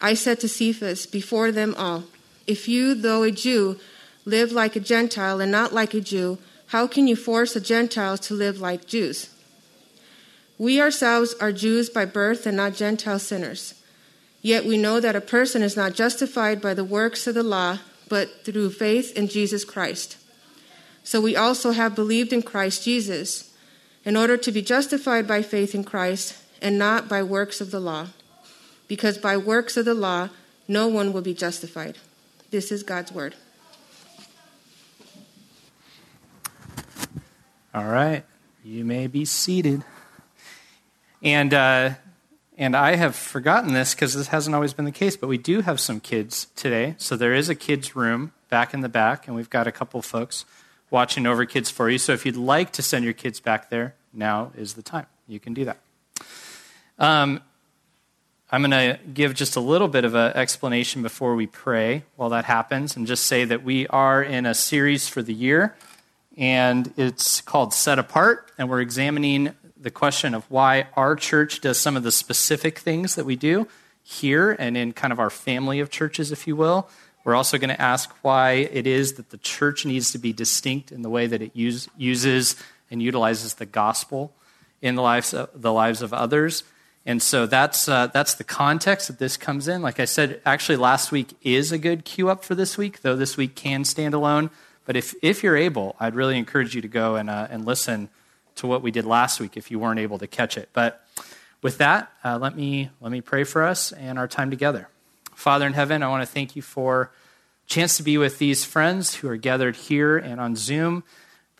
I said to Cephas before them all, If you, though a Jew, live like a Gentile and not like a Jew, how can you force the Gentiles to live like Jews? We ourselves are Jews by birth and not Gentile sinners. Yet we know that a person is not justified by the works of the law, but through faith in Jesus Christ. So we also have believed in Christ Jesus, in order to be justified by faith in Christ and not by works of the law because by works of the law no one will be justified. This is God's word. All right, you may be seated. And uh, and I have forgotten this because this hasn't always been the case, but we do have some kids today. So there is a kids' room back in the back, and we've got a couple folks watching over kids for you. So if you'd like to send your kids back there, now is the time. You can do that. Um, I'm going to give just a little bit of an explanation before we pray while that happens, and just say that we are in a series for the year, and it's called Set Apart, and we're examining the question of why our church does some of the specific things that we do here and in kind of our family of churches, if you will. We're also going to ask why it is that the church needs to be distinct in the way that it use, uses and utilizes the gospel in the lives of, the lives of others. And so that's, uh, that's the context that this comes in. Like I said, actually, last week is a good cue up for this week, though this week can stand alone. But if, if you're able, I'd really encourage you to go and, uh, and listen to what we did last week if you weren't able to catch it. But with that, uh, let, me, let me pray for us and our time together. Father in heaven, I want to thank you for chance to be with these friends who are gathered here and on Zoom.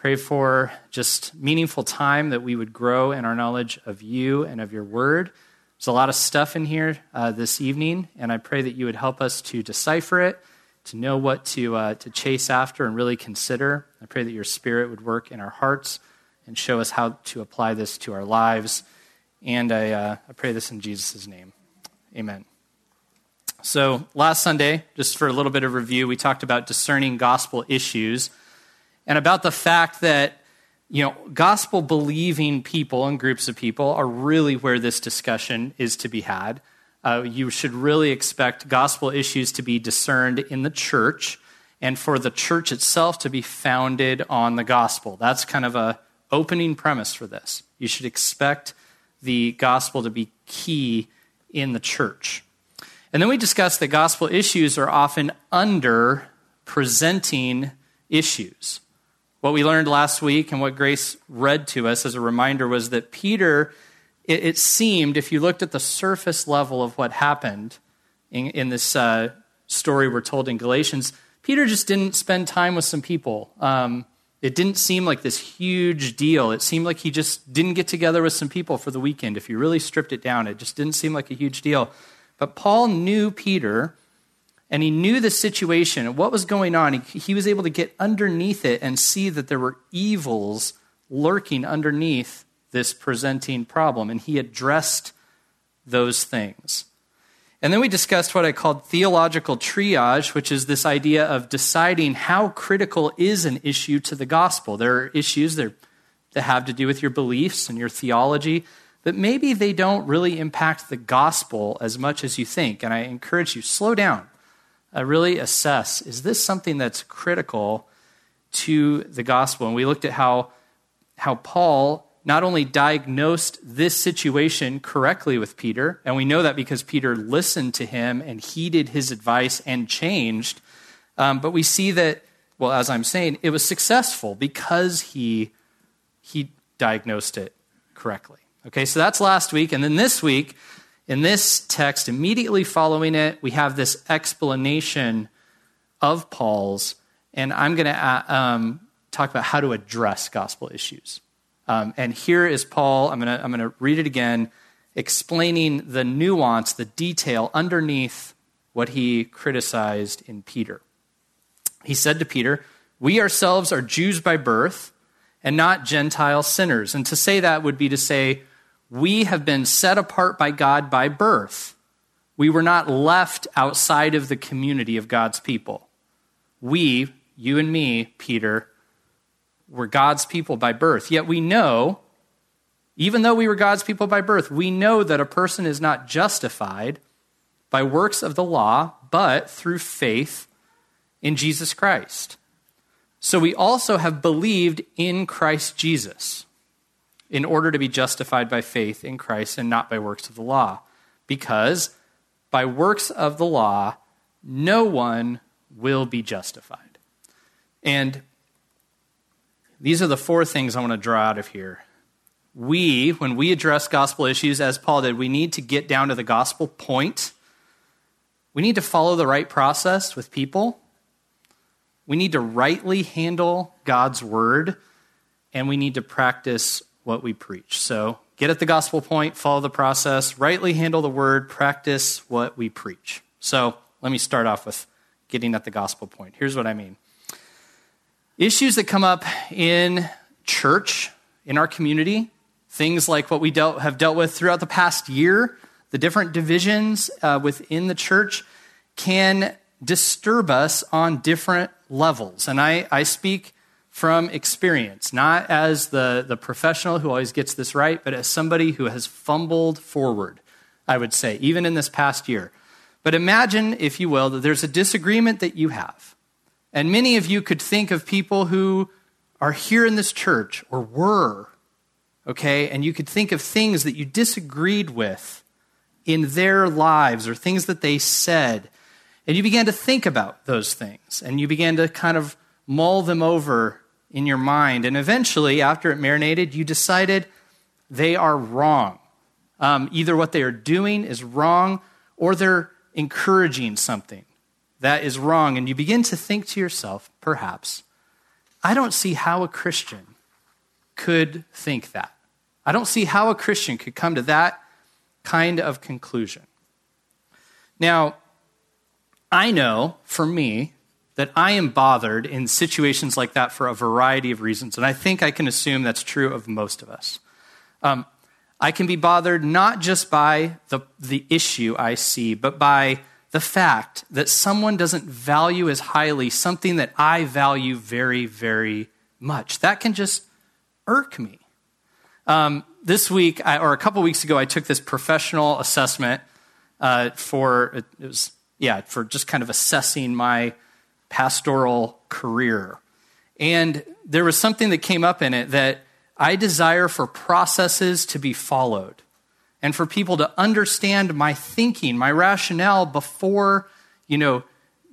Pray for just meaningful time that we would grow in our knowledge of you and of your word. There's a lot of stuff in here uh, this evening, and I pray that you would help us to decipher it, to know what to, uh, to chase after and really consider. I pray that your spirit would work in our hearts and show us how to apply this to our lives. And I, uh, I pray this in Jesus' name. Amen. So, last Sunday, just for a little bit of review, we talked about discerning gospel issues and about the fact that you know gospel believing people and groups of people are really where this discussion is to be had. Uh, you should really expect gospel issues to be discerned in the church and for the church itself to be founded on the gospel. That's kind of a opening premise for this. You should expect the gospel to be key in the church. And then we discussed that gospel issues are often under presenting issues what we learned last week and what Grace read to us as a reminder was that Peter, it, it seemed, if you looked at the surface level of what happened in, in this uh, story we're told in Galatians, Peter just didn't spend time with some people. Um, it didn't seem like this huge deal. It seemed like he just didn't get together with some people for the weekend. If you really stripped it down, it just didn't seem like a huge deal. But Paul knew Peter and he knew the situation and what was going on. He, he, was able to get underneath it and see that there were evils lurking underneath this presenting problem, and he addressed those things. And then we discussed what I called theological triage, which is this idea of deciding how critical is an issue to the gospel. There are issues that have to do with your beliefs and your theology, but maybe they don't really impact the gospel as much as you think. And I encourage you, slow down uh, really assess is this something that's critical to the gospel? And we looked at how, how Paul not only diagnosed this situation correctly with Peter, and we know that because Peter listened to him and heeded his advice and changed, um, but we see that, well, as I'm saying, it was successful because he, he diagnosed it correctly. Okay, so that's last week. And then this week, in this text, immediately following it, we have this explanation of Paul's, and I'm going to uh, um, talk about how to address gospel issues. Um, and here is Paul, I'm going to I'm going to read it again, explaining the nuance, the detail underneath what he criticized in Peter. He said to Peter, We ourselves are Jews by birth and not Gentile sinners. And to say that would be to say, We have been set apart by God by birth. We were not left outside of the community of God's people. We, you and me, Peter, were God's people by birth. Yet we know, even though we were God's people by birth, we know that a person is not justified by works of the law, but through faith in Jesus Christ. So we also have believed in Christ Jesus in order to be justified by faith in Christ and not by works of the law. Because by works of the law, no one will be justified. And these are the four things I want to draw out of here. We, when we address gospel issues, as Paul did, we need to get down to the gospel point. We need to follow the right process with people. We need to rightly handle God's word, and we need to practice what we preach. So get at the gospel point, follow the process, rightly handle the word, practice what we preach. So let me start off with getting at the gospel point. Here's what I mean issues that come up in church, in our community, things like what we dealt, have dealt with throughout the past year, the different divisions uh, within the church, can disturb us on different levels. And I, I speak from experience, not as the, the professional who always gets this right, but as somebody who has fumbled forward, I would say, even in this past year. But imagine, if you will, that there's a disagreement that you have. And many of you could think of people who are here in this church or were, okay? And you could think of things that you disagreed with in their lives or things that they said and you began to think about those things and you began to kind of mull them over in your mind. And eventually, after it marinated, you decided they are wrong. Um, either what they are doing is wrong or they're encouraging something that is wrong. And you begin to think to yourself, perhaps, I don't see how a Christian could think that. I don't see how a Christian could come to that kind of conclusion. Now, I know for me that I am bothered in situations like that for a variety of reasons, and I think I can assume that's true of most of us. Um, I can be bothered not just by the, the issue I see, but by the fact that someone doesn't value as highly something that I value very, very much. That can just irk me. Um, this week, I, or a couple weeks ago, I took this professional assessment uh, for, it was yeah, for just kind of assessing my pastoral career. And there was something that came up in it that I desire for processes to be followed and for people to understand my thinking, my rationale before, you know,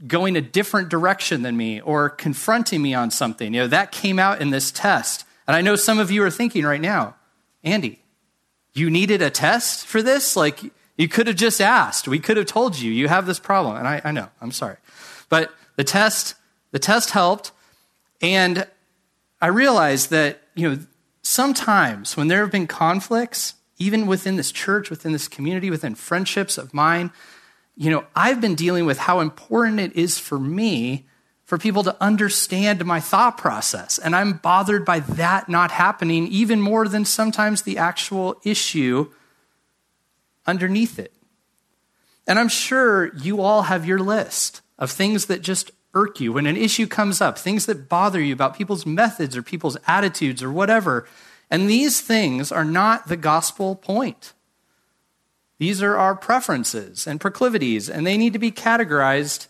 going a different direction than me or confronting me on something. You know, that came out in this test. And I know some of you are thinking right now, Andy, you needed a test for this? Like, you could have just asked. We could have told you you have this problem. And I, I know, I'm sorry. But the test, the test helped. And I realized that, you know, sometimes when there have been conflicts, even within this church, within this community, within friendships of mine, you know, I've been dealing with how important it is for me for people to understand my thought process. And I'm bothered by that not happening even more than sometimes the actual issue underneath it. And I'm sure you all have your list of things that just irk you when an issue comes up, things that bother you about people's methods or people's attitudes or whatever. And these things are not the gospel point. These are our preferences and proclivities, and they need to be categorized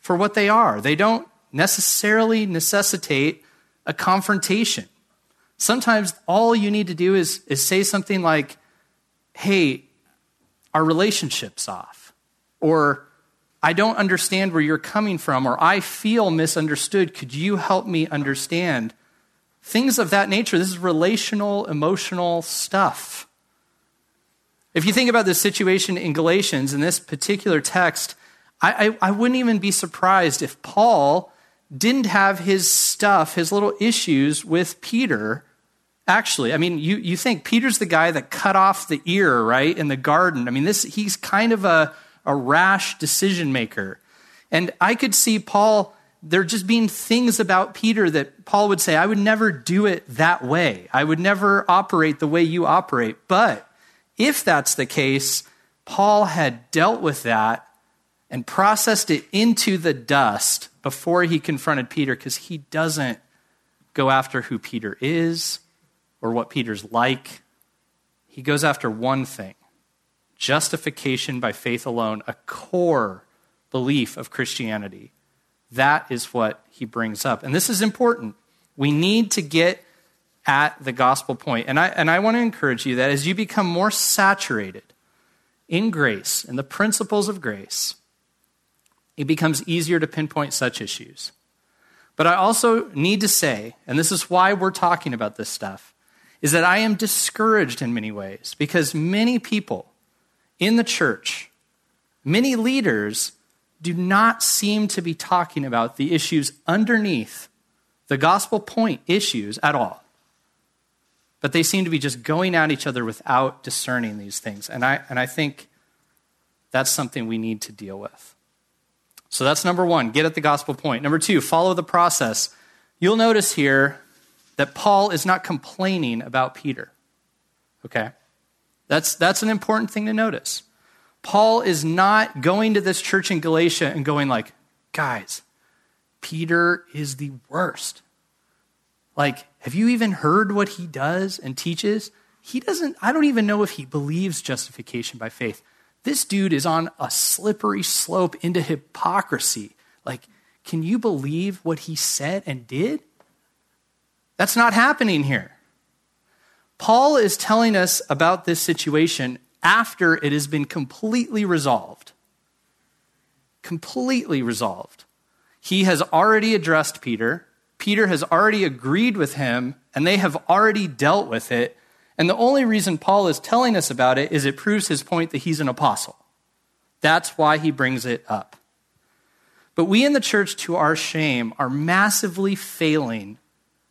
for what they are. They don't necessarily necessitate a confrontation. Sometimes all you need to do is, is say something like, Hey, our relationships off. Or, I don't understand where you're coming from, or I feel misunderstood. Could you help me understand? Things of that nature. This is relational, emotional stuff. If you think about the situation in Galatians, in this particular text, I, I, I, wouldn't even be surprised if Paul didn't have his stuff, his little issues with Peter Actually, I mean, you, you think Peter's the guy that cut off the ear, right, in the garden. I mean, this he's kind of a, a rash decision maker. And I could see Paul, there just being things about Peter that Paul would say, I would never do it that way. I would never operate the way you operate. But if that's the case, Paul had dealt with that and processed it into the dust before he confronted Peter because he doesn't go after who Peter is or what Peter's like. He goes after one thing justification by faith alone, a core belief of Christianity. That is what he brings up. And this is important. We need to get at the gospel point. And I, and I want to encourage you that as you become more saturated in grace and the principles of grace, it becomes easier to pinpoint such issues. But I also need to say, and this is why we're talking about this stuff, is that I am discouraged in many ways because many people in the church, many leaders, do not seem to be talking about the issues underneath the gospel point issues at all. But they seem to be just going at each other without discerning these things. And I, and I think that's something we need to deal with. So that's number one, get at the gospel point. Number two, follow the process. You'll notice here that Paul is not complaining about Peter. Okay? That's, that's an important thing to notice. Paul is not going to this church in Galatia and going like, guys, Peter is the worst. Like, have you even heard what he does and teaches? He doesn't, I don't even know if he believes justification by faith. This dude is on a slippery slope into hypocrisy. Like, can you believe what he said and did? That's not happening here. Paul is telling us about this situation after it has been completely resolved. Completely resolved. He has already addressed Peter. Peter has already agreed with him, and they have already dealt with it. And the only reason Paul is telling us about it is it proves his point that he's an apostle. That's why he brings it up. But we in the church, to our shame, are massively failing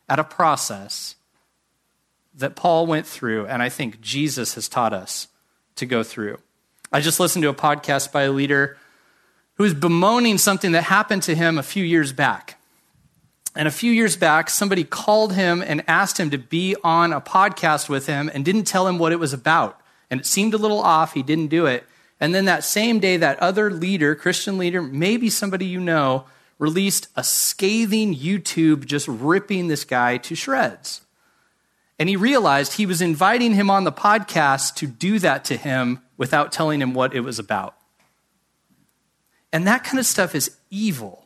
at a process that Paul went through, and I think Jesus has taught us to go through. I just listened to a podcast by a leader who was bemoaning something that happened to him a few years back. And a few years back, somebody called him and asked him to be on a podcast with him and didn't tell him what it was about. And it seemed a little off. He didn't do it. And then that same day, that other leader, Christian leader, maybe somebody you know, released a scathing YouTube just ripping this guy to shreds. And he realized he was inviting him on the podcast to do that to him without telling him what it was about. And that kind of stuff is evil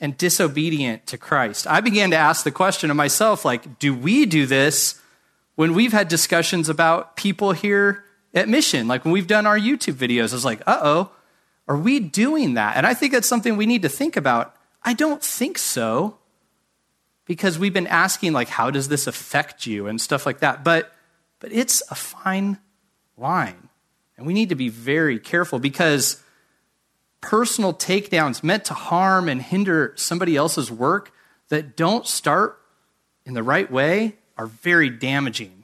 and disobedient to Christ. I began to ask the question of myself like, do we do this when we've had discussions about people here at Mission? Like when we've done our YouTube videos, I was like, uh oh, are we doing that? And I think that's something we need to think about. I don't think so because we've been asking like how does this affect you and stuff like that. But but it's a fine line. And we need to be very careful because personal takedowns meant to harm and hinder somebody else's work that don't start in the right way are very damaging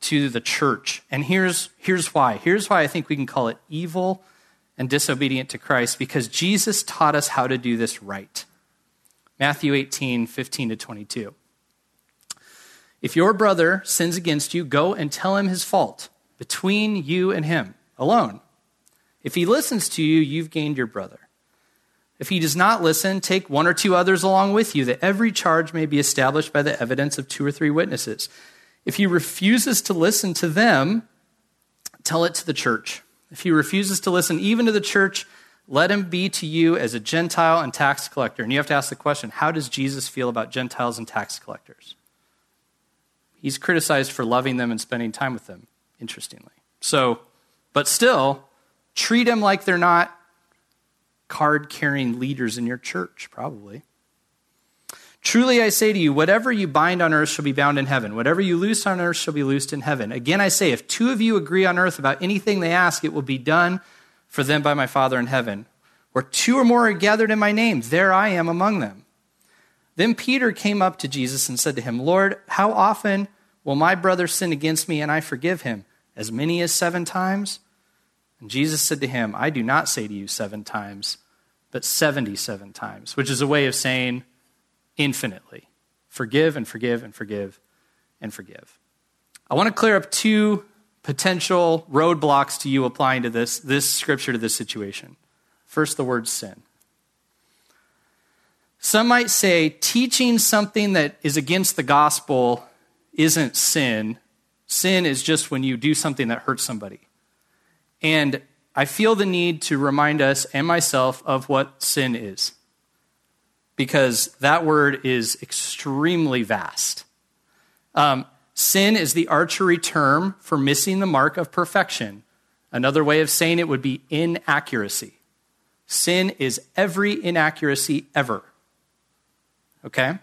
to the church. And here's, here's why. Here's why I think we can call it evil and disobedient to Christ because Jesus taught us how to do this right. Matthew 18, 15 to 22. If your brother sins against you, go and tell him his fault between you and him alone. If he listens to you, you've gained your brother. If he does not listen, take one or two others along with you, that every charge may be established by the evidence of two or three witnesses. If he refuses to listen to them, tell it to the church. If he refuses to listen even to the church, let him be to you as a Gentile and tax collector. And you have to ask the question how does Jesus feel about Gentiles and tax collectors? He's criticized for loving them and spending time with them, interestingly. So, but still, treat them like they're not card carrying leaders in your church, probably. Truly I say to you, whatever you bind on earth shall be bound in heaven. Whatever you loose on earth shall be loosed in heaven. Again I say, if two of you agree on earth about anything they ask, it will be done for them by my Father in heaven. Where two or more are gathered in my name, there I am among them. Then Peter came up to Jesus and said to him, Lord, how often will my brother sin against me and I forgive him? As many as seven times? And Jesus said to him, I do not say to you seven times, but 77 times, which is a way of saying infinitely. Forgive and forgive and forgive and forgive. I want to clear up two potential roadblocks to you applying to this, this scripture to this situation. First, the word sin. Some might say teaching something that is against the gospel isn't sin. Sin is just when you do something that hurts somebody. And I feel the need to remind us and myself of what sin is. Because that word is extremely vast. Um, sin is the archery term for missing the mark of perfection. Another way of saying it would be inaccuracy. Sin is every inaccuracy ever. Okay?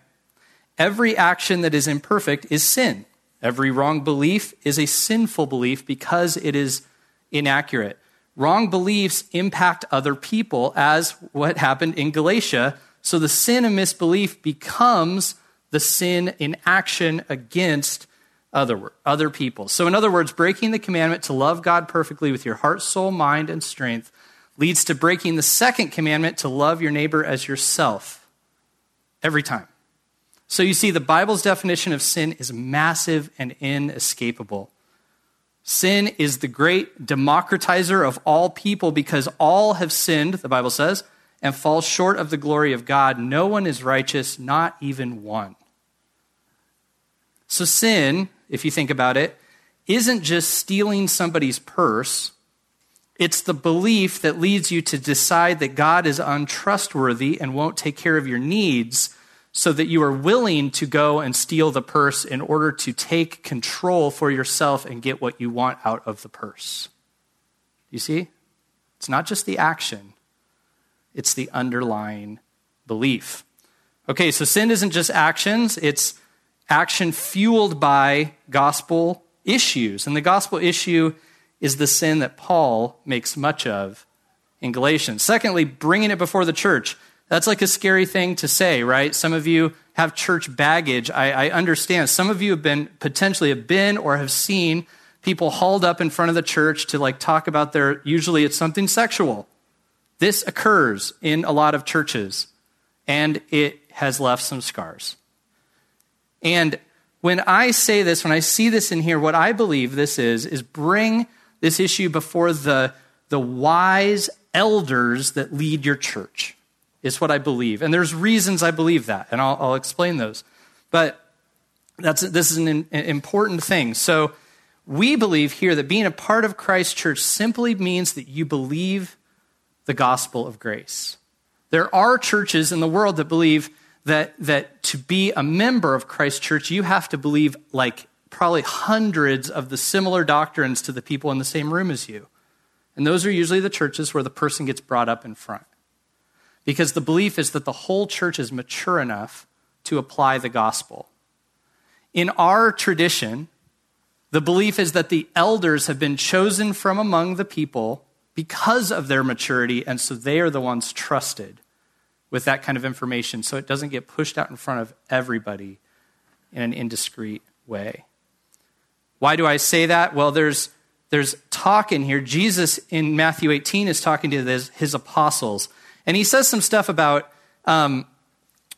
Every action that is imperfect is sin. Every wrong belief is a sinful belief because it is inaccurate. Wrong beliefs impact other people, as what happened in Galatia. So the sin of misbelief becomes the sin in action against other, other people. So, in other words, breaking the commandment to love God perfectly with your heart, soul, mind, and strength leads to breaking the second commandment to love your neighbor as yourself every time. So you see, the Bible's definition of sin is massive and inescapable. Sin is the great democratizer of all people because all have sinned, the Bible says, and fall short of the glory of God. No one is righteous, not even one. So, sin, if you think about it, isn't just stealing somebody's purse. It's the belief that leads you to decide that God is untrustworthy and won't take care of your needs so that you are willing to go and steal the purse in order to take control for yourself and get what you want out of the purse. You see? It's not just the action, it's the underlying belief. Okay, so sin isn't just actions, it's action fueled by gospel issues. And the gospel issue is the sin that Paul makes much of in Galatians. Secondly, bringing it before the church. That's like a scary thing to say, right? Some of you have church baggage. I, I, understand. Some of you have been potentially have been or have seen people hauled up in front of the church to like talk about their usually it's something sexual. This occurs in a lot of churches, and it has left some scars. And when I say this, when I see this in here, what I believe this is, is bring this issue before the, the wise elders that lead your church is what I believe. And there's reasons I believe that, and I'll, I'll explain those. But that's, this is an, an important thing. So we believe here that being a part of Christ's church simply means that you believe the gospel of grace. There are churches in the world that believe that, that to be a member of Christ church, you have to believe like probably hundreds of the similar doctrines to the people in the same room as you. And those are usually the churches where the person gets brought up in front because the belief is that the whole church is mature enough to apply the gospel. In our tradition, the belief is that the elders have been chosen from among the people because of their maturity, and so they are the ones trusted with that kind of information so it doesn't get pushed out in front of everybody in an indiscreet way. Why do I say that? Well, there's, there's talk in here. Jesus in Matthew 18 is talking to his, his apostles and he says some stuff about um,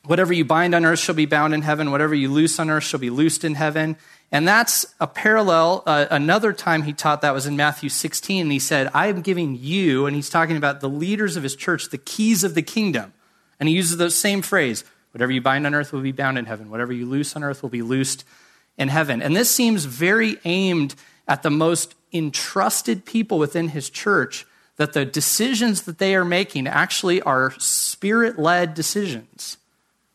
whatever you bind on earth shall be bound in heaven, whatever you loose on earth shall be loosed in heaven. And that's a parallel. Uh, another time he taught that was in Matthew 16. And he said, I am giving you, and he's talking about the leaders of his church, the keys of the kingdom. And he uses the same phrase whatever you bind on earth will be bound in heaven, whatever you loose on earth will be loosed in heaven. And this seems very aimed at the most entrusted people within his church that the decisions that they are making actually are spirit led decisions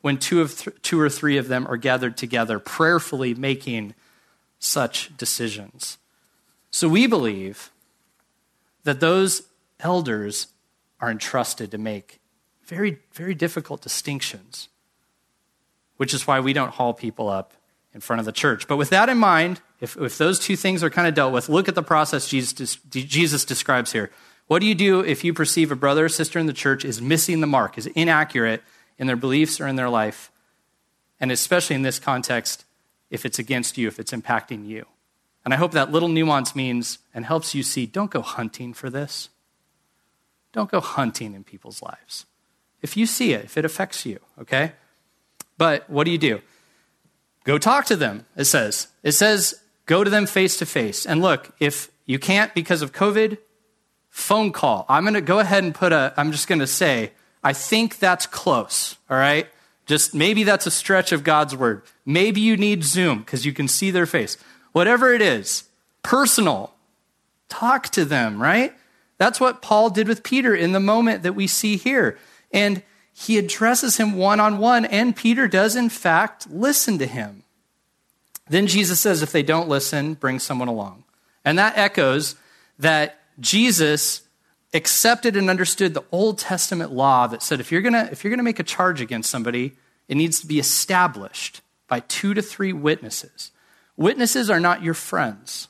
when two, of th- two or three of them are gathered together, prayerfully making such decisions. So we believe that those elders are entrusted to make very, very difficult distinctions, which is why we don't haul people up in front of the church. But with that in mind, if, if those two things are kind of dealt with, look at the process Jesus, Jesus describes here. What do you do if you perceive a brother or sister in the church is missing the mark, is inaccurate in their beliefs or in their life? And especially in this context, if it's against you, if it's impacting you. And I hope that little nuance means and helps you see don't go hunting for this. Don't go hunting in people's lives. If you see it, if it affects you, okay? But what do you do? Go talk to them, it says. It says go to them face to face. And look, if you can't because of COVID, phone call. I'm going to go ahead and put a, I'm just going to say, I think that's close, all right? Just maybe that's a stretch of God's word. Maybe you need Zoom because you can see their face. Whatever it is, personal. Talk to them, right? That's what Paul did with Peter in the moment that we see here. And he addresses him one on one, and Peter does, in fact, listen to him. Then Jesus says, if they don't listen, bring someone along. And that echoes that Jesus accepted and understood the Old Testament law that said if you're going to make a charge against somebody, it needs to be established by 2 to 3 witnesses. Witnesses are not your friends.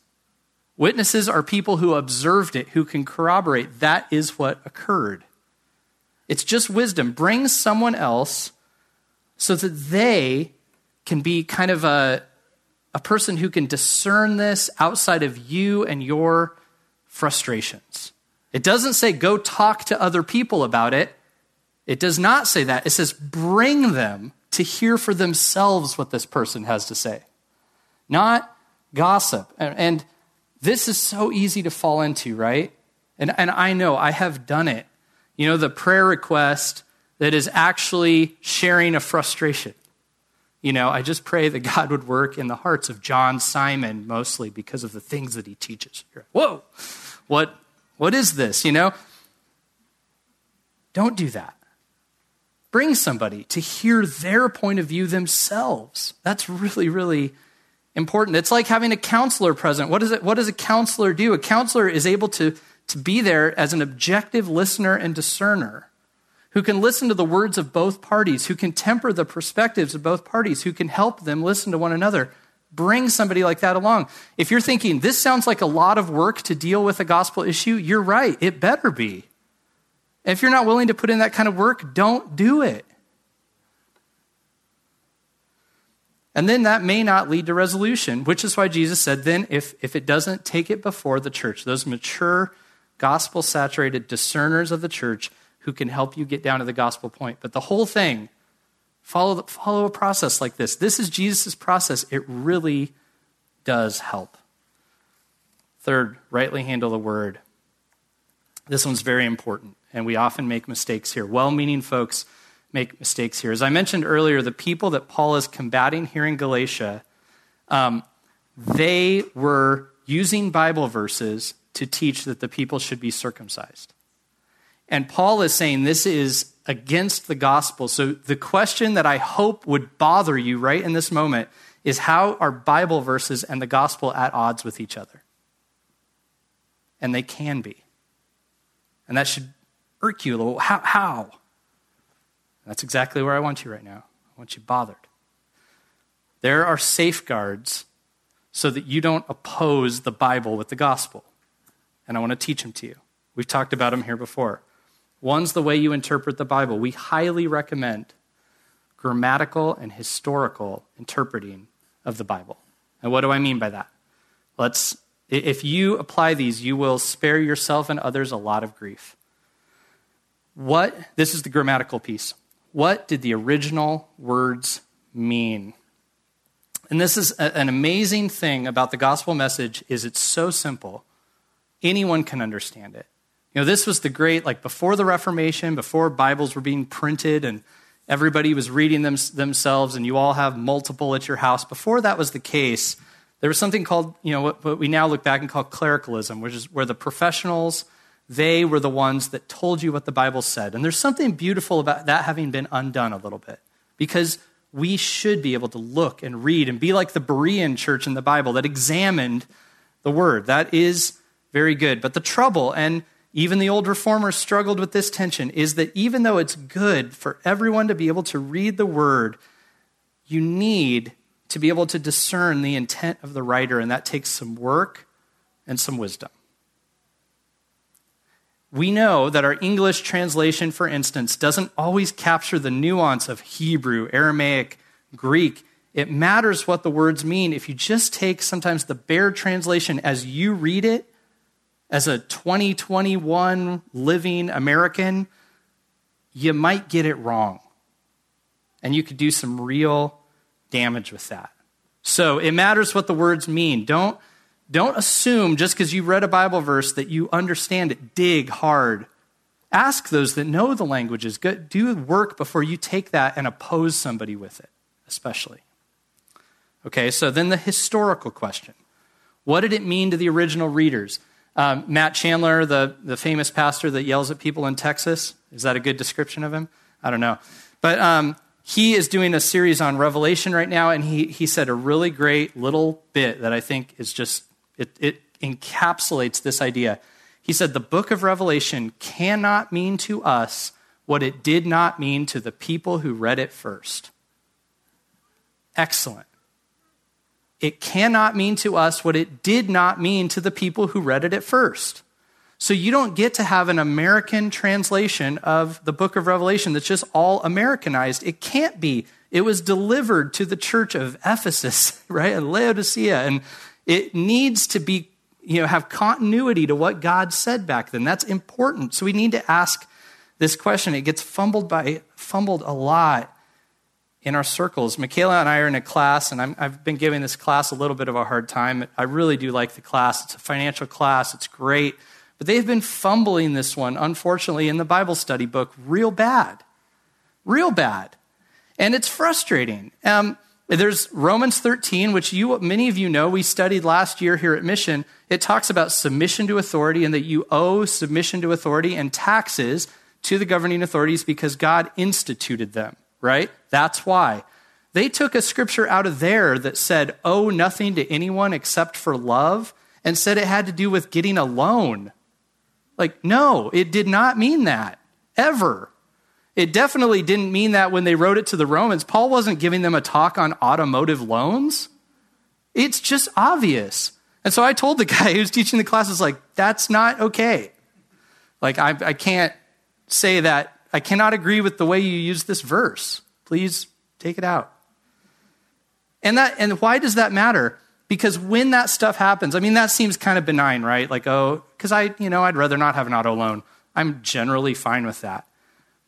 Witnesses are people who observed it, who can corroborate that is what occurred. It's just wisdom. Bring someone else so that they can be kind of a, a person who can discern this outside of you and your frustrations. It doesn't say go talk to other people about it. It does not say that. It says bring them to hear for themselves what this person has to say, not gossip. And, this is so easy to fall into, right? And, and I know I have done it. You know, the prayer request that is actually sharing a frustration. You know, I just pray that God would work in the hearts of John Simon mostly because of the things that he teaches. Whoa, what, what is this? You know? Don't do that. Bring somebody to hear their point of view themselves. That's really, really important. It's like having a counselor present. What, is it, what does a counselor do? A counselor is able to, to be there as an objective listener and discerner who can listen to the words of both parties, who can temper the perspectives of both parties, who can help them listen to one another. Bring somebody like that along. If you're thinking, this sounds like a lot of work to deal with a gospel issue, you're right. It better be. if you're not willing to put in that kind of work, don't do it. And then that may not lead to resolution, which is why Jesus said, then if, if it doesn't, take it before the church, those mature, gospel saturated discerners of the church who can help you get down to the gospel point. But the whole thing Follow, follow a process like this. This is Jesus' process. It really does help. Third, rightly handle the word. This one's very important, and we often make mistakes here. Well meaning folks make mistakes here. As I mentioned earlier, the people that Paul is combating here in Galatia, um, they were using Bible verses to teach that the people should be circumcised. And Paul is saying this is against the gospel. So the question that I hope would bother you right in this moment is how are Bible verses and the gospel at odds with each other? And they can be. And that should irk you a little. How? how? That's exactly where I want you right now. I want you bothered. There are safeguards so that you don't oppose the Bible with the gospel. And I want to teach them to you. We've talked about them here before. One's the way you interpret the Bible. We highly recommend grammatical and historical interpreting of the Bible. And what do I mean by that? Let's if you apply these, you will spare yourself and others a lot of grief. What this is the grammatical piece. What did the original words mean? And this is an amazing thing about the gospel message is it's so simple. Anyone can understand it. You know, this was the great, like before the Reformation, before Bibles were being printed and everybody was reading them themselves and you all have multiple at your house. Before that was the case, there was something called, you know, what, what we now look back and call clericalism, which is where the professionals, they were the ones that told you what the Bible said. And there's something beautiful about that having been undone a little bit because we should be able to look and read and be like the Berean church in the Bible that examined the word. That is very good. But the trouble, and even the old reformers struggled with this tension is that even though it's good for everyone to be able to read the word, you need to be able to discern the intent of the writer, and that takes some work and some wisdom. We know that our English translation, for instance, doesn't always capture the nuance of Hebrew, Aramaic, Greek, It matters what the words mean. If you just take sometimes the bare translation as you read it, as a 2021 living American, you might get it wrong. And you could do some real damage with that. So it matters what the words mean. Don't, don't assume just because you read a Bible verse that you understand it. Dig hard. Ask those that know the languages. Do work before you take that and oppose somebody with it, especially. Okay, so then the historical question What did it mean to the original readers? Um, Matt Chandler, the, the famous pastor that yells at people in Texas, is that a good description of him? I don't know. But um, he is doing a series on Revelation right now, and he, he said a really great little bit that I think is just, it, it encapsulates this idea. He said, The book of Revelation cannot mean to us what it did not mean to the people who read it first. Excellent it cannot mean to us what it did not mean to the people who read it at first. So you don't get to have an American translation of the book of Revelation that's just all Americanized. It can't be. It was delivered to the church of Ephesus, right, and Laodicea, and it needs to be, you know, have continuity to what God said back then. That's important. So we need to ask this question. It gets fumbled by fumbled a lot in our circles. Michaela and I are in a class, and i have been giving this class a little bit of a hard time. I really do like the class. It's a financial class, it's great. But they've been fumbling this one, unfortunately, in the Bible study book real bad. Real bad. And it's frustrating. Um, there's Romans 13, which you, many of you know, we studied last year here at Mission. It talks about submission to authority and that you owe submission to authority and taxes to the governing authorities because God instituted them right? That's why. They took a scripture out of there that said, owe nothing to anyone except for love, and said it had to do with getting a loan. Like, no, it did not mean that, ever. It definitely didn't mean that when they wrote it to the Romans. Paul wasn't giving them a talk on automotive loans. It's just obvious. And so I told the guy who's teaching the classes, like, that's not okay. Like, I, I can't say that I cannot agree with the way you use this verse. Please take it out. And that and why does that matter? Because when that stuff happens, I mean that seems kind of benign, right? Like, oh, because I, you know, I'd rather not have an auto loan. I'm generally fine with that.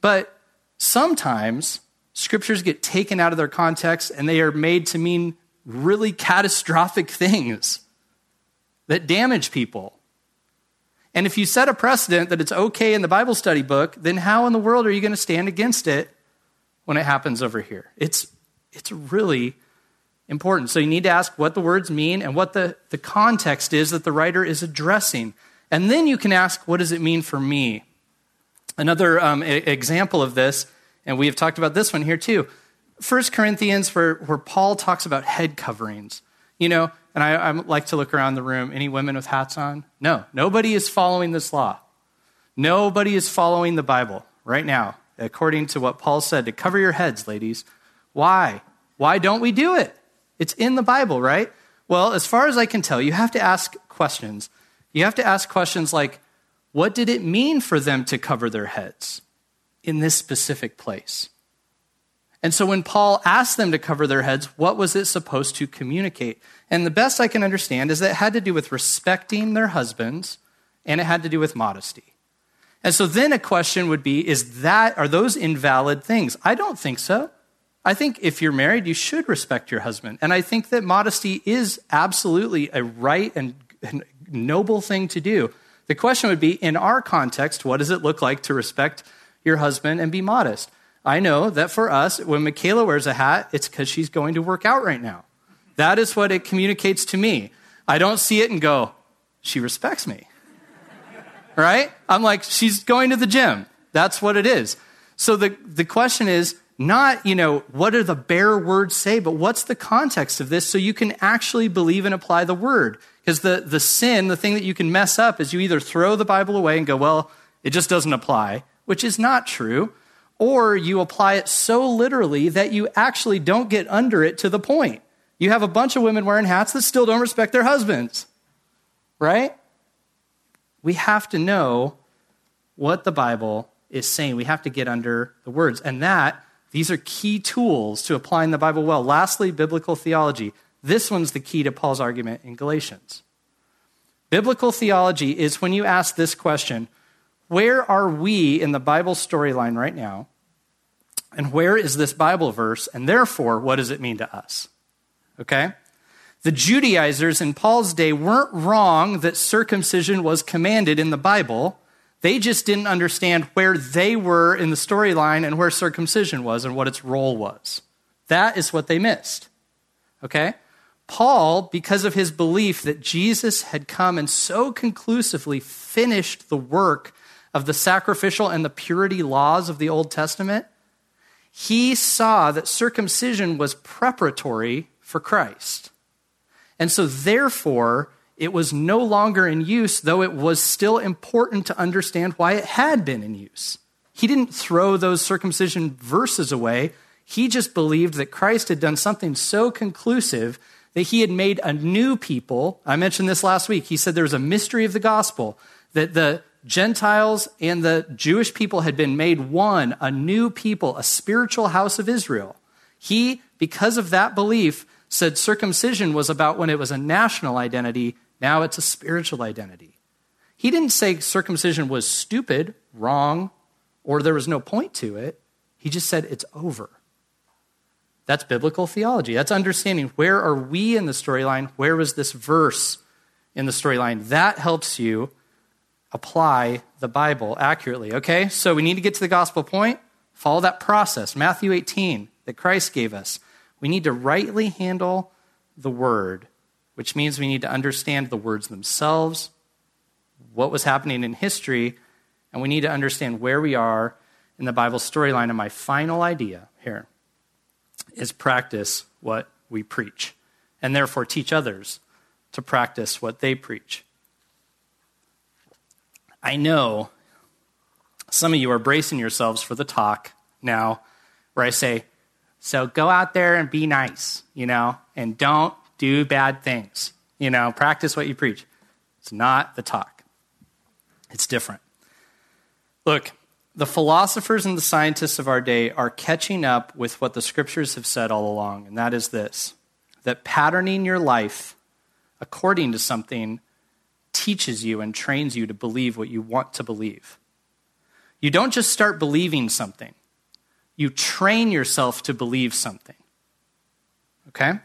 But sometimes scriptures get taken out of their context and they are made to mean really catastrophic things that damage people. And if you set a precedent that it's okay in the Bible study book, then how in the world are you going to stand against it when it happens over here? It's, it's really important. So you need to ask what the words mean and what the, the context is that the writer is addressing. And then you can ask, what does it mean for me? Another um, example of this, and we have talked about this one here too. First Corinthians, where, where Paul talks about head coverings. You know, and I, I like to look around the room. Any women with hats on? No, nobody is following this law. Nobody is following the Bible right now, according to what Paul said to cover your heads, ladies. Why? Why don't we do it? It's in the Bible, right? Well, as far as I can tell, you have to ask questions. You have to ask questions like, what did it mean for them to cover their heads in this specific place? And so when Paul asked them to cover their heads, what was it supposed to communicate? And the best I can understand is that it had to do with respecting their husbands and it had to do with modesty. And so then a question would be is that are those invalid things? I don't think so. I think if you're married, you should respect your husband. And I think that modesty is absolutely a right and noble thing to do. The question would be in our context, what does it look like to respect your husband and be modest? I know that for us, when Michaela wears a hat, it's because she's going to work out right now. That is what it communicates to me. I don't see it and go, she respects me. Right? I'm like, she's going to the gym. That's what it is. So the, the question is not, you know, what do the bare words say, but what's the context of this so you can actually believe and apply the word? Because the, the sin, the thing that you can mess up is you either throw the Bible away and go, well, it just doesn't apply, which is not true, or you apply it so literally that you actually don't get under it to the point. You have a bunch of women wearing hats that still don't respect their husbands, right? We have to know what the Bible is saying. We have to get under the words. And that These are key tools to applying the Bible well. Lastly, biblical theology. This one's the key to Paul's argument in Galatians. Biblical theology is when you ask this question where are we in the Bible storyline right now? And where is this Bible verse? And therefore, what does it mean to us? Okay? The Judaizers in Paul's day weren't wrong that circumcision was commanded in the Bible. They just didn't understand where they were in the storyline and where circumcision was and what its role was. That is what they missed. Okay? Paul, because of his belief that Jesus had come and so conclusively finished the work of the sacrificial and the purity laws of the Old Testament, he saw that circumcision was preparatory for Christ. And so, therefore, it was no longer in use, though it was still important to understand why it had been in use. He didn't throw those circumcision verses away. He just believed that Christ had done something so conclusive that he had made a new people. I mentioned this last week. He said there was a mystery of the gospel, that the Gentiles and the Jewish people had been made one, a new people, a spiritual house of Israel. He, because of that belief, said circumcision was about when it was a national identity, now it's a spiritual identity. He didn't say circumcision was stupid, wrong, or there was no point to it. He just said it's over. That's biblical theology. That's understanding where are we in the storyline? Where was this verse in the storyline? That helps you apply the Bible accurately. Okay? So we need to get to the gospel point. Follow that process. Matthew 18 that Christ gave us. We need to rightly handle the word, which means we need to understand the words themselves, what was happening in history, and we need to understand where we are in the Bible storyline. And my final idea here is practice what we preach, and therefore teach others to practice what they preach. I know some of you are bracing yourselves for the talk now where I say, so go out there and be nice, you know, and don't do bad things. You know, practice what you preach. It's not the talk, it's different. Look, the philosophers and the scientists of our day are catching up with what the scriptures have said all along, and that is this that patterning your life according to something teaches you and trains you to believe what you want to believe. You don't just start believing something, you train yourself to believe something. Okay?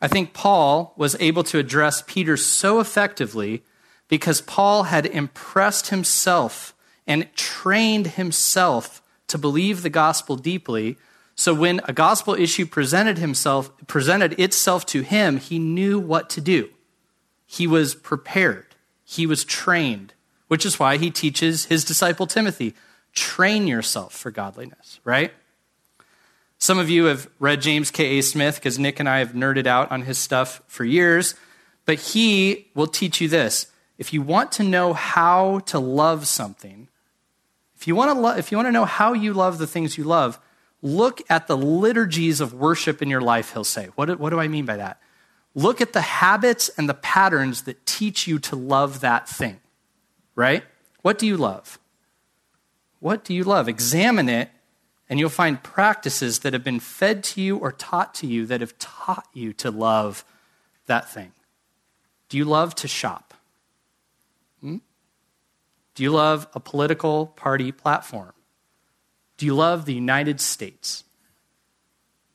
I think Paul was able to address Peter so effectively because Paul had impressed himself and trained himself to believe the gospel deeply. So when a gospel issue presented himself presented itself to him, he knew what to do. He was prepared. He was trained, which is why he teaches his disciple Timothy, train yourself for godliness, right? Some of you have read James K.A. Smith because Nick and I have nerded out on his stuff for years, but he will teach you this. If you want to know how to love something, if you want to, lo- if you want to know how you love the things you love, look at the liturgies of worship in your life, he'll say. What do, what do I mean by that? Look at the habits and the patterns that teach you to love that thing, right? What do you love? What do you love? Examine it, and you'll find practices that have been fed to you or taught to you that have taught you to love that thing. Do you love to shop? Hmm? Do you love a political party platform? Do you love the United States?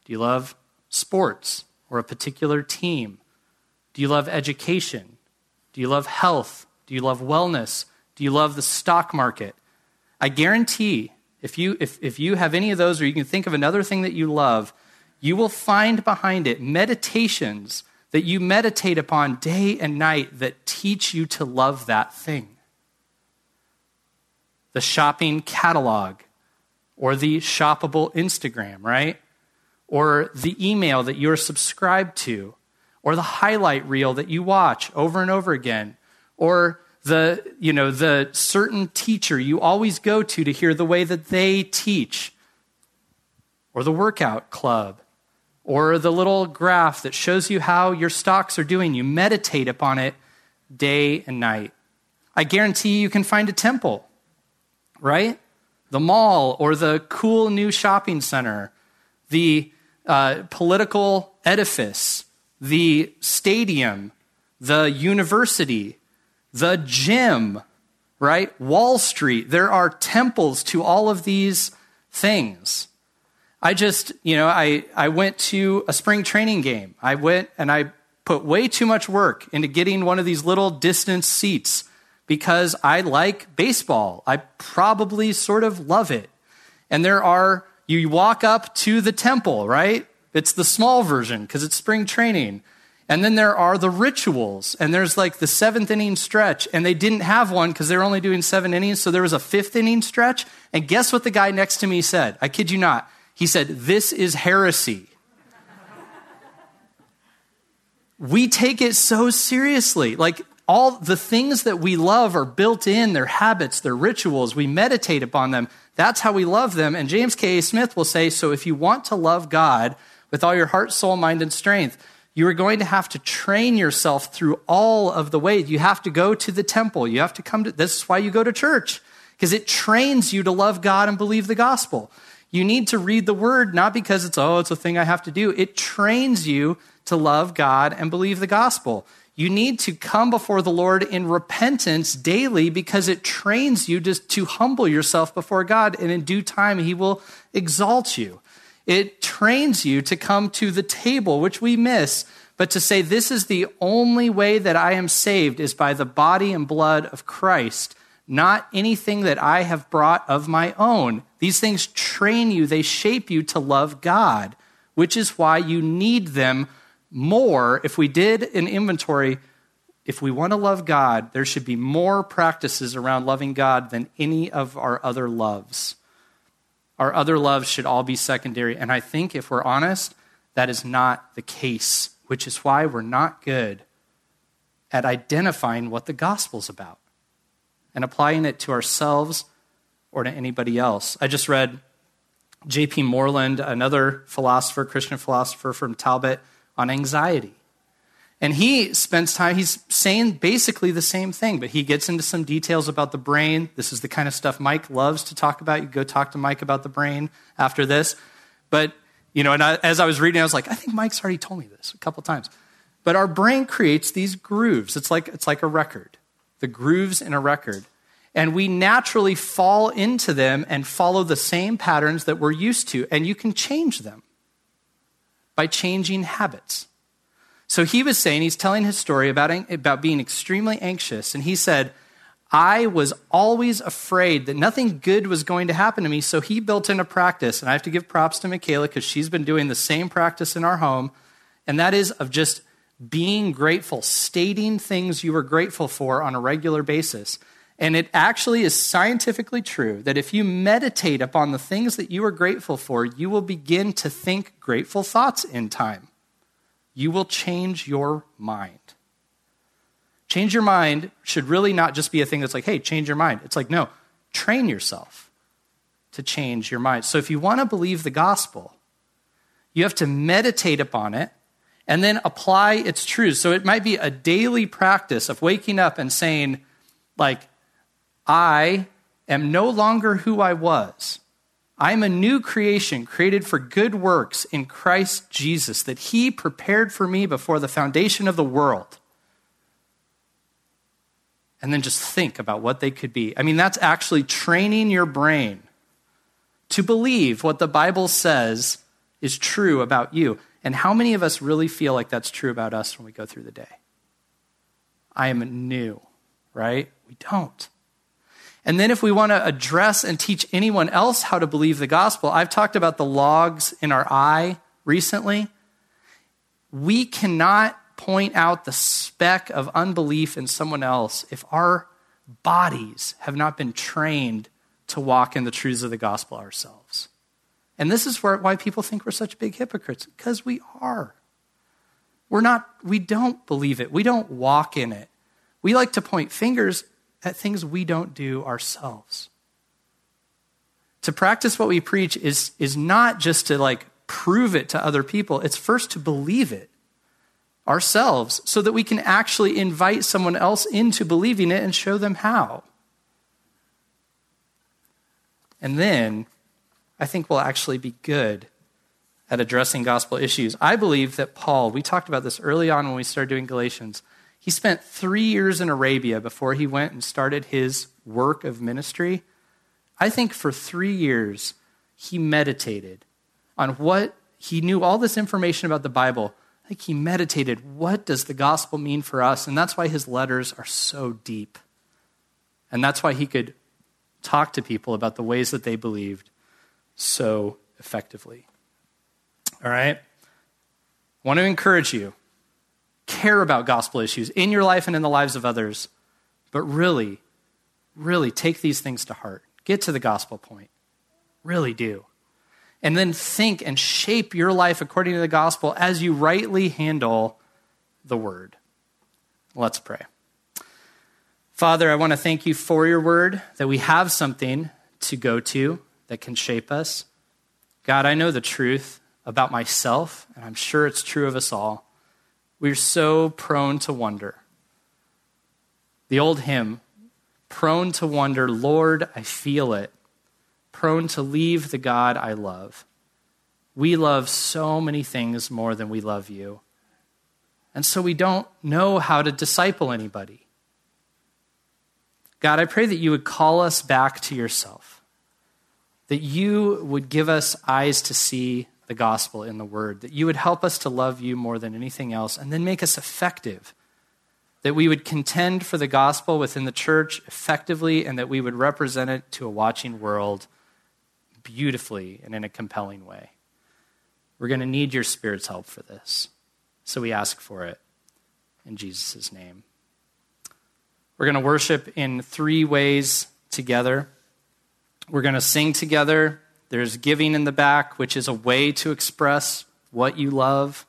Do you love sports or a particular team? Do you love education? Do you love health? Do you love wellness? Do you love the stock market? I guarantee if you, if, if you have any of those, or you can think of another thing that you love, you will find behind it meditations that you meditate upon day and night that teach you to love that thing. The shopping catalog, or the shoppable Instagram, right? Or the email that you're subscribed to, or the highlight reel that you watch over and over again, or the, you know, the certain teacher you always go to to hear the way that they teach, or the workout club, or the little graph that shows you how your stocks are doing. You meditate upon it day and night. I guarantee you can find a temple, right? the mall or the cool new shopping center, the uh, political edifice, the stadium, the university, the gym, right? Wall Street. There are temples to all of these things. I just, you know, I, I went to a spring training game. I went and I put way too much work into getting one of these little distance seats because I like baseball. I probably sort of love it. And there are, you walk up to the temple, right? It's the small version because it's spring training. And then there are the rituals, and there's like the seventh inning stretch, and they didn't have one because they were only doing seven innings, so there was a fifth inning stretch. And guess what the guy next to me said? I kid you not. He said, This is heresy. we take it so seriously. Like all the things that we love are built in, their habits, their rituals. We meditate upon them. That's how we love them. And James K. Smith will say so if you want to love God with all your heart, soul, mind, and strength, you are going to have to train yourself through all of the ways. You have to go to the temple. You have to come to this is why you go to church, because it trains you to love God and believe the gospel. You need to read the word not because it's, oh, it's a thing I have to do. It trains you to love God and believe the gospel. You need to come before the Lord in repentance daily because it trains you to, to humble yourself before God, and in due time, He will exalt you. It trains you to come to the table, which we miss, but to say, This is the only way that I am saved is by the body and blood of Christ, not anything that I have brought of my own. These things train you, they shape you to love God, which is why you need them more. If we did an inventory, if we want to love God, there should be more practices around loving God than any of our other loves. Our other loves should all be secondary. And I think if we're honest, that is not the case, which is why we're not good at identifying what the gospel's about and applying it to ourselves or to anybody else. I just read J.P. Moreland, another philosopher, Christian philosopher from Talbot, on anxiety. And he spends time, he's saying basically the same thing, but he gets into some details about the brain. This is the kind of stuff Mike loves to talk about. You go talk to Mike about the brain after this. But, you know, and I, as I was reading, I was like, I think Mike's already told me this a couple times. But our brain creates these grooves. It's like, it's like a record, the grooves in a record. And we naturally fall into them and follow the same patterns that we're used to. And you can change them by changing habits. So he was saying, he's telling his story about, about being extremely anxious. And he said, I was always afraid that nothing good was going to happen to me. So he built in a practice. And I have to give props to Michaela because she's been doing the same practice in our home. And that is of just being grateful, stating things you were grateful for on a regular basis. And it actually is scientifically true that if you meditate upon the things that you are grateful for, you will begin to think grateful thoughts in time you will change your mind. Change your mind should really not just be a thing that's like, hey, change your mind. It's like, no, train yourself to change your mind. So if you want to believe the gospel, you have to meditate upon it and then apply its truths. So it might be a daily practice of waking up and saying, like, I am no longer who I was. I am a new creation created for good works in Christ Jesus that He prepared for me before the foundation of the world. And then just think about what they could be. I mean, that's actually training your brain to believe what the Bible says is true about you. And how many of us really feel like that's true about us when we go through the day? I am new, right? We don't. And then, if we want to address and teach anyone else how to believe the gospel, I've talked about the logs in our eye recently. We cannot point out the speck of unbelief in someone else if our bodies have not been trained to walk in the truths of the gospel ourselves. And this is why people think we're such big hypocrites, because we are. We're not, we don't believe it. We don't walk in it. We like to point fingers at things we don't do ourselves. To practice what we preach is, is not just to like prove it to other people, it's first to believe it ourselves so that we can actually invite someone else into believing it and show them how. And then I think we'll actually be good at addressing gospel issues. I believe that Paul, we talked about this early on when we started doing Galatians, he spent three years in Arabia before he went and started his work of ministry. I think for three years, he meditated on what he knew all this information about the Bible. I think he meditated what does the gospel mean for us? And that's why his letters are so deep. And that's why he could talk to people about the ways that they believed so effectively. All right? I want to encourage you care about gospel issues in your life and in the lives of others, but really, really take these things to heart. Get to the gospel point. Really do. And then think and shape your life according to the gospel as you rightly handle the word. Let's pray. Father, I want to thank you for your word, that we have something to go to that can shape us. God, I know the truth about myself, and I'm sure it's true of us all. We're so prone to wonder. The old hymn, prone to wonder, Lord, I feel it, prone to leave the God I love. We love so many things more than we love you. And so we don't know how to disciple anybody. God, I pray that you would call us back to yourself, that you would give us eyes to see the gospel in the word, that you would help us to love you more than anything else, and then make us effective. That we would contend for the gospel within the church effectively, and that we would represent it to a watching world beautifully and in a compelling way. We're going to need your Spirit's help for this. So we ask for it in Jesus' name. We're going to worship in three ways together. We're going to sing together there's giving in the back, which is a way to express what you love.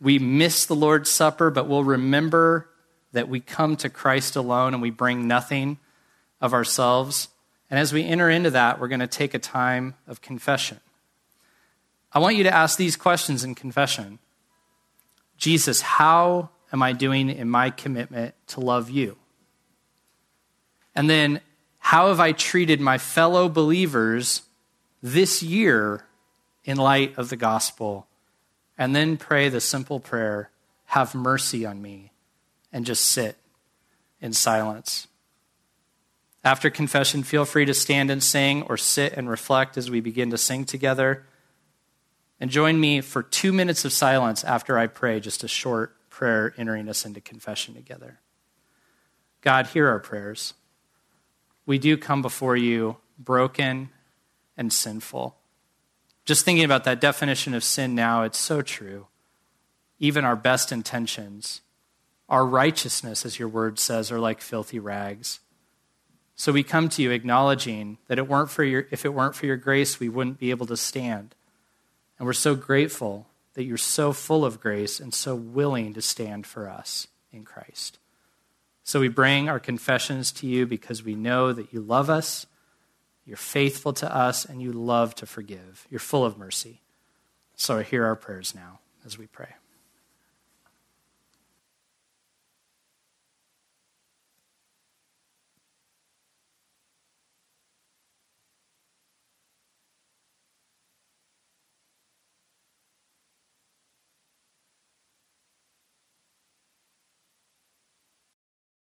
We miss the Lord's Supper, but we'll remember that we come to Christ alone and we bring nothing of ourselves. And as we enter into that, we're going to take a time of confession. I want you to ask these questions in confession Jesus, how am I doing in my commitment to love you? And then, how have I treated my fellow believers this year in light of the gospel? And then pray the simple prayer Have mercy on me, and just sit in silence. After confession, feel free to stand and sing or sit and reflect as we begin to sing together. And join me for two minutes of silence after I pray, just a short prayer entering us into confession together. God, hear our prayers we do come before you broken and sinful. Just thinking about that definition of sin now, it's so true. Even our best intentions, our righteousness, as your word says, are like filthy rags. So we come to you acknowledging that it weren't for your, if it weren't for your grace, we wouldn't be able to stand. And we're so grateful that you're so full of grace and so willing to stand for us in Christ. So we bring our confessions to you because we know that you love us, you're faithful to us, and you love to forgive. You're full of mercy. So I hear our prayers now as we pray.